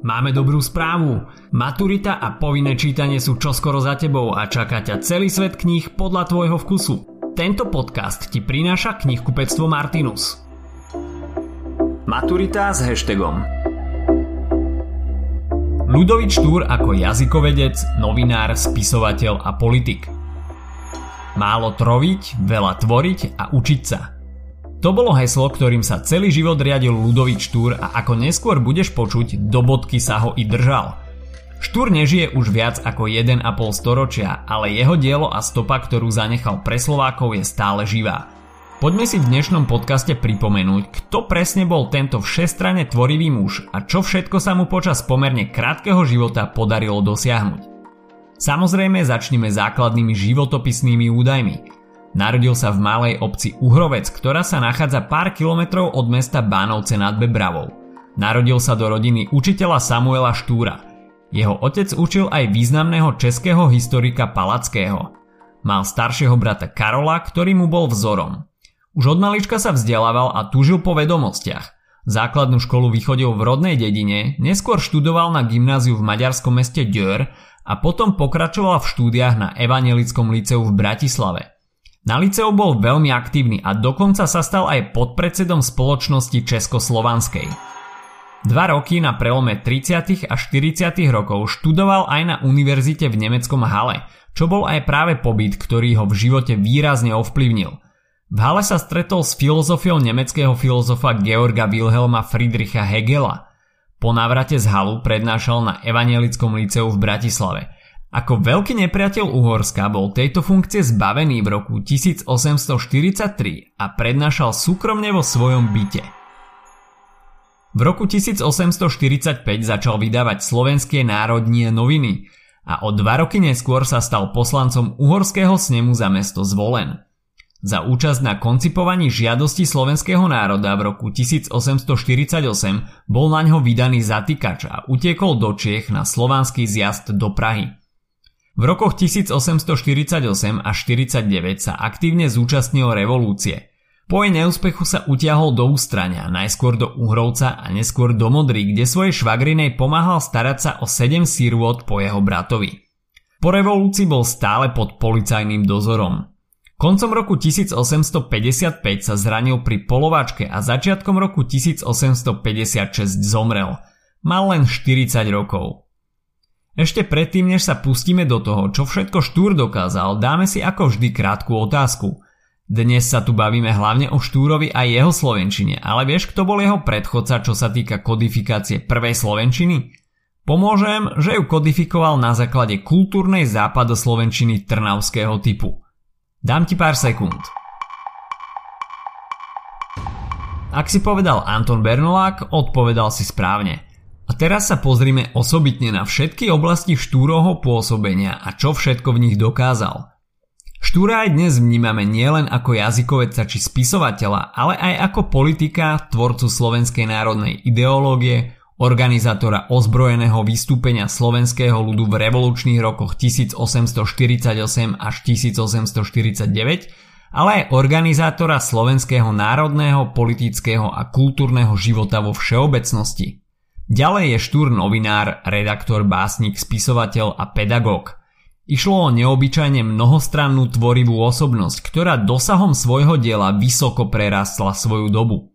Máme dobrú správu. Maturita a povinné čítanie sú čoskoro za tebou a čaká ťa celý svet kníh podľa tvojho vkusu. Tento podcast ti prináša knihkupectvo Martinus. Maturita s hashtagom Ludovič Túr ako jazykovedec, novinár, spisovateľ a politik. Málo troviť, veľa tvoriť a učiť sa – to bolo heslo, ktorým sa celý život riadil Ludovič Štúr a ako neskôr budeš počuť, do bodky sa ho i držal. Štúr nežije už viac ako 1,5 storočia, ale jeho dielo a stopa, ktorú zanechal pre Slovákov je stále živá. Poďme si v dnešnom podcaste pripomenúť, kto presne bol tento všestranne tvorivý muž a čo všetko sa mu počas pomerne krátkeho života podarilo dosiahnuť. Samozrejme začneme základnými životopisnými údajmi – Narodil sa v malej obci Uhrovec, ktorá sa nachádza pár kilometrov od mesta Bánovce nad Bebravou. Narodil sa do rodiny učiteľa Samuela Štúra. Jeho otec učil aj významného českého historika Palackého. Mal staršieho brata Karola, ktorý mu bol vzorom. Už od malička sa vzdelával a túžil po vedomostiach. Základnú školu vychodil v rodnej dedine, neskôr študoval na gymnáziu v maďarskom meste Dör a potom pokračoval v štúdiách na Evangelickom liceu v Bratislave – na liceu bol veľmi aktívny a dokonca sa stal aj podpredsedom spoločnosti Československej. Dva roky na prelome 30. a 40. rokov študoval aj na univerzite v nemeckom Hale, čo bol aj práve pobyt, ktorý ho v živote výrazne ovplyvnil. V Hale sa stretol s filozofiou nemeckého filozofa Georga Wilhelma Friedricha Hegela. Po návrate z Halu prednášal na Evangelickom liceu v Bratislave – ako veľký nepriateľ Uhorska bol tejto funkcie zbavený v roku 1843 a prednášal súkromne vo svojom byte. V roku 1845 začal vydávať slovenské národnie noviny a o dva roky neskôr sa stal poslancom Uhorského snemu za mesto Zvolen. Za účasť na koncipovaní žiadosti slovenského národa v roku 1848 bol na ňo vydaný zatýkač a utiekol do Čiech na slovanský zjazd do Prahy. V rokoch 1848 až 49 sa aktívne zúčastnil revolúcie. Po jej neúspechu sa utiahol do ústrania, najskôr do Uhrovca a neskôr do Modry, kde svojej švagrinej pomáhal starať sa o 7 sírvot po jeho bratovi. Po revolúcii bol stále pod policajným dozorom. Koncom roku 1855 sa zranil pri polovačke a začiatkom roku 1856 zomrel. Mal len 40 rokov. Ešte predtým, než sa pustíme do toho, čo všetko Štúr dokázal, dáme si ako vždy krátku otázku. Dnes sa tu bavíme hlavne o Štúrovi a jeho slovenčine, ale vieš, kto bol jeho predchodca, čo sa týka kodifikácie prvej slovenčiny? Pomôžem, že ju kodifikoval na základe kultúrnej západoslovenčiny trnavského typu. Dám ti pár sekúnd. Ak si povedal Anton Bernolák, odpovedal si správne – a teraz sa pozrime osobitne na všetky oblasti Štúroho pôsobenia a čo všetko v nich dokázal. Štúra aj dnes vnímame nielen ako jazykovedca či spisovateľa, ale aj ako politika, tvorcu slovenskej národnej ideológie, organizátora ozbrojeného vystúpenia slovenského ľudu v revolučných rokoch 1848 až 1849, ale aj organizátora slovenského národného, politického a kultúrneho života vo všeobecnosti. Ďalej je Štúr novinár, redaktor, básnik, spisovateľ a pedagóg. Išlo o neobyčajne mnohostrannú tvorivú osobnosť, ktorá dosahom svojho diela vysoko prerastla svoju dobu.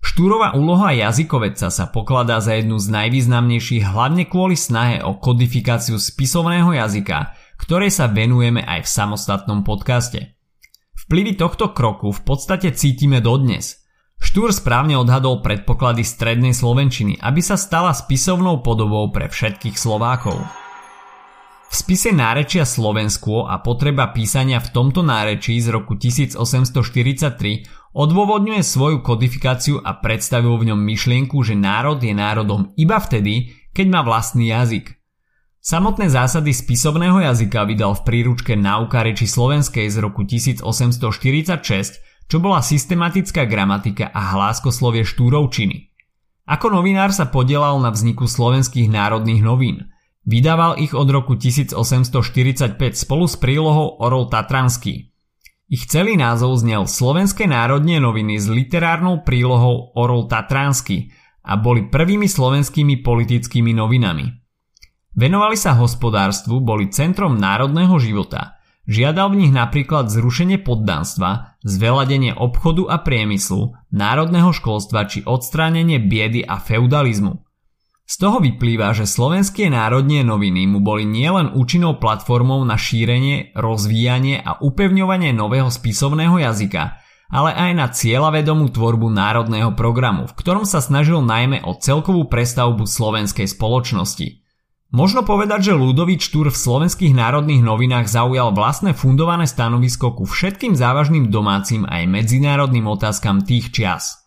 Štúrová úloha jazykovedca sa pokladá za jednu z najvýznamnejších hlavne kvôli snahe o kodifikáciu spisovného jazyka, ktorej sa venujeme aj v samostatnom podcaste. Vplyvy tohto kroku v podstate cítime dodnes – Štúr správne odhadol predpoklady strednej slovenčiny, aby sa stala spisovnou podobou pre všetkých Slovákov. V spise nárečia Slovensko a potreba písania v tomto nárečí z roku 1843 odôvodňuje svoju kodifikáciu a predstavil v ňom myšlienku, že národ je národom iba vtedy, keď má vlastný jazyk. Samotné zásady spisovného jazyka vydal v príručke Náuka reči slovenskej z roku 1846 čo bola systematická gramatika a hláskoslovie štúrovčiny. Ako novinár sa podielal na vzniku slovenských národných novín. Vydával ich od roku 1845 spolu s prílohou Orol Tatranský. Ich celý názov znel Slovenské národné noviny s literárnou prílohou Orol Tatranský a boli prvými slovenskými politickými novinami. Venovali sa hospodárstvu, boli centrom národného života. Žiadal v nich napríklad zrušenie poddanstva, zveladenie obchodu a priemyslu, národného školstva či odstránenie biedy a feudalizmu. Z toho vyplýva, že slovenské národnie noviny mu boli nielen účinnou platformou na šírenie, rozvíjanie a upevňovanie nového spisovného jazyka, ale aj na cieľavedomú tvorbu národného programu, v ktorom sa snažil najmä o celkovú prestavbu slovenskej spoločnosti. Možno povedať, že Ludovič Štúr v slovenských národných novinách zaujal vlastné fundované stanovisko ku všetkým závažným domácim aj medzinárodným otázkam tých čias.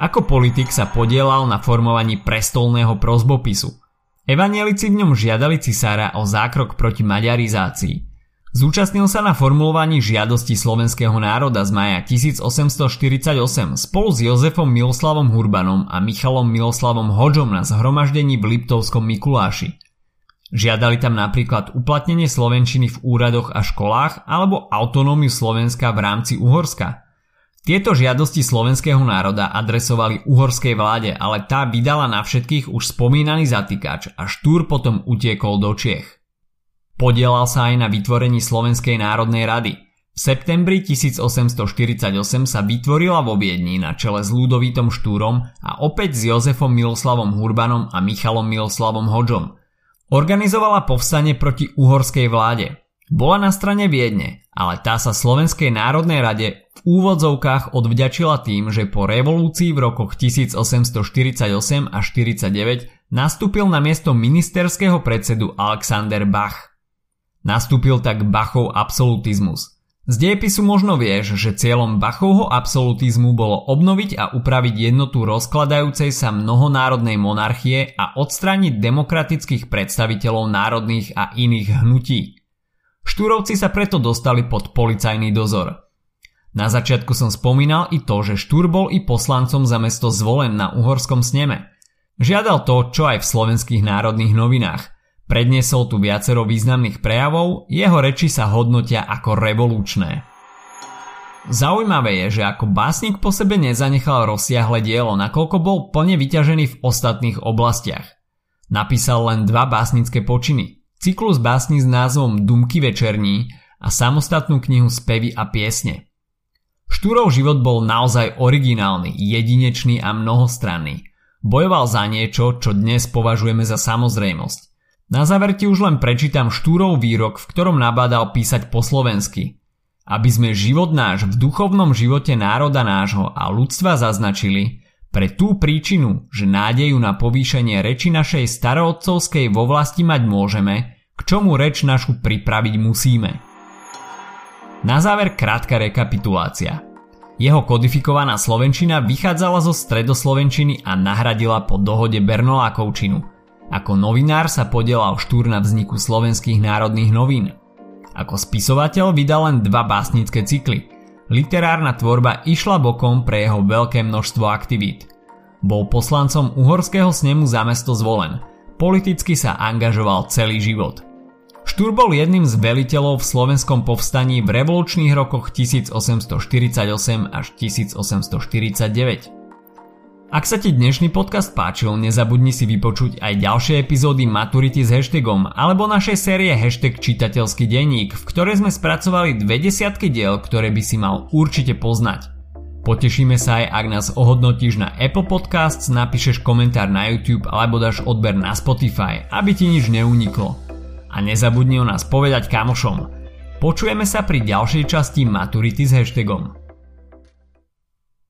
Ako politik sa podielal na formovaní prestolného prozbopisu. Evanielici v ňom žiadali cisára o zákrok proti maďarizácii. Zúčastnil sa na formulovaní žiadosti slovenského národa z maja 1848 spolu s Jozefom Miloslavom Hurbanom a Michalom Miloslavom Hodžom na zhromaždení v Liptovskom Mikuláši. Žiadali tam napríklad uplatnenie slovenčiny v úradoch a školách alebo autonómiu Slovenska v rámci Uhorska – tieto žiadosti slovenského národa adresovali uhorskej vláde, ale tá vydala na všetkých už spomínaný zatýkač a Štúr potom utiekol do Čiech. Podielal sa aj na vytvorení Slovenskej národnej rady. V septembri 1848 sa vytvorila vo Viedni na čele s Ludovítom Štúrom a opäť s Jozefom Miloslavom Hurbanom a Michalom Miloslavom Hodžom. Organizovala povstanie proti uhorskej vláde. Bola na strane Viedne, ale tá sa Slovenskej národnej rade úvodzovkách odvďačila tým, že po revolúcii v rokoch 1848 a 49 nastúpil na miesto ministerského predsedu Alexander Bach. Nastúpil tak Bachov absolutizmus. Z diepisu možno vieš, že cieľom Bachovho absolutizmu bolo obnoviť a upraviť jednotu rozkladajúcej sa mnohonárodnej monarchie a odstrániť demokratických predstaviteľov národných a iných hnutí. Štúrovci sa preto dostali pod policajný dozor – na začiatku som spomínal i to, že Štúr bol i poslancom za mesto zvolen na uhorskom sneme. Žiadal to, čo aj v slovenských národných novinách. Predniesol tu viacero významných prejavov, jeho reči sa hodnotia ako revolučné. Zaujímavé je, že ako básnik po sebe nezanechal rozsiahle dielo, nakoľko bol plne vyťažený v ostatných oblastiach. Napísal len dva básnické počiny, cyklus básni s názvom Dumky večerní a samostatnú knihu Spevy a piesne. Štúrov život bol naozaj originálny, jedinečný a mnohostranný. Bojoval za niečo, čo dnes považujeme za samozrejmosť. Na záver ti už len prečítam Štúrov výrok, v ktorom nabádal písať po slovensky. Aby sme život náš v duchovnom živote národa nášho a ľudstva zaznačili, pre tú príčinu, že nádeju na povýšenie reči našej starootcovskej vo vlasti mať môžeme, k čomu reč našu pripraviť musíme. Na záver krátka rekapitulácia. Jeho kodifikovaná slovenčina vychádzala zo stredoslovenčiny a nahradila po dohode Bernolákovčinu. Ako novinár sa podielal štúr na vzniku slovenských národných novín. Ako spisovateľ vydal len dva básnické cykly. Literárna tvorba išla bokom pre jeho veľké množstvo aktivít. Bol poslancom uhorského snemu za mesto zvolen. Politicky sa angažoval celý život. Štúr bol jedným z veliteľov v slovenskom povstaní v revolučných rokoch 1848 až 1849. Ak sa ti dnešný podcast páčil, nezabudni si vypočuť aj ďalšie epizódy Maturity s hashtagom alebo našej série hashtag čitateľský denník, v ktorej sme spracovali dve desiatky diel, ktoré by si mal určite poznať. Potešíme sa aj, ak nás ohodnotíš na Apple Podcasts, napíšeš komentár na YouTube alebo dáš odber na Spotify, aby ti nič neuniklo a nezabudni o nás povedať kamošom. Počujeme sa pri ďalšej časti Maturity s hashtagom.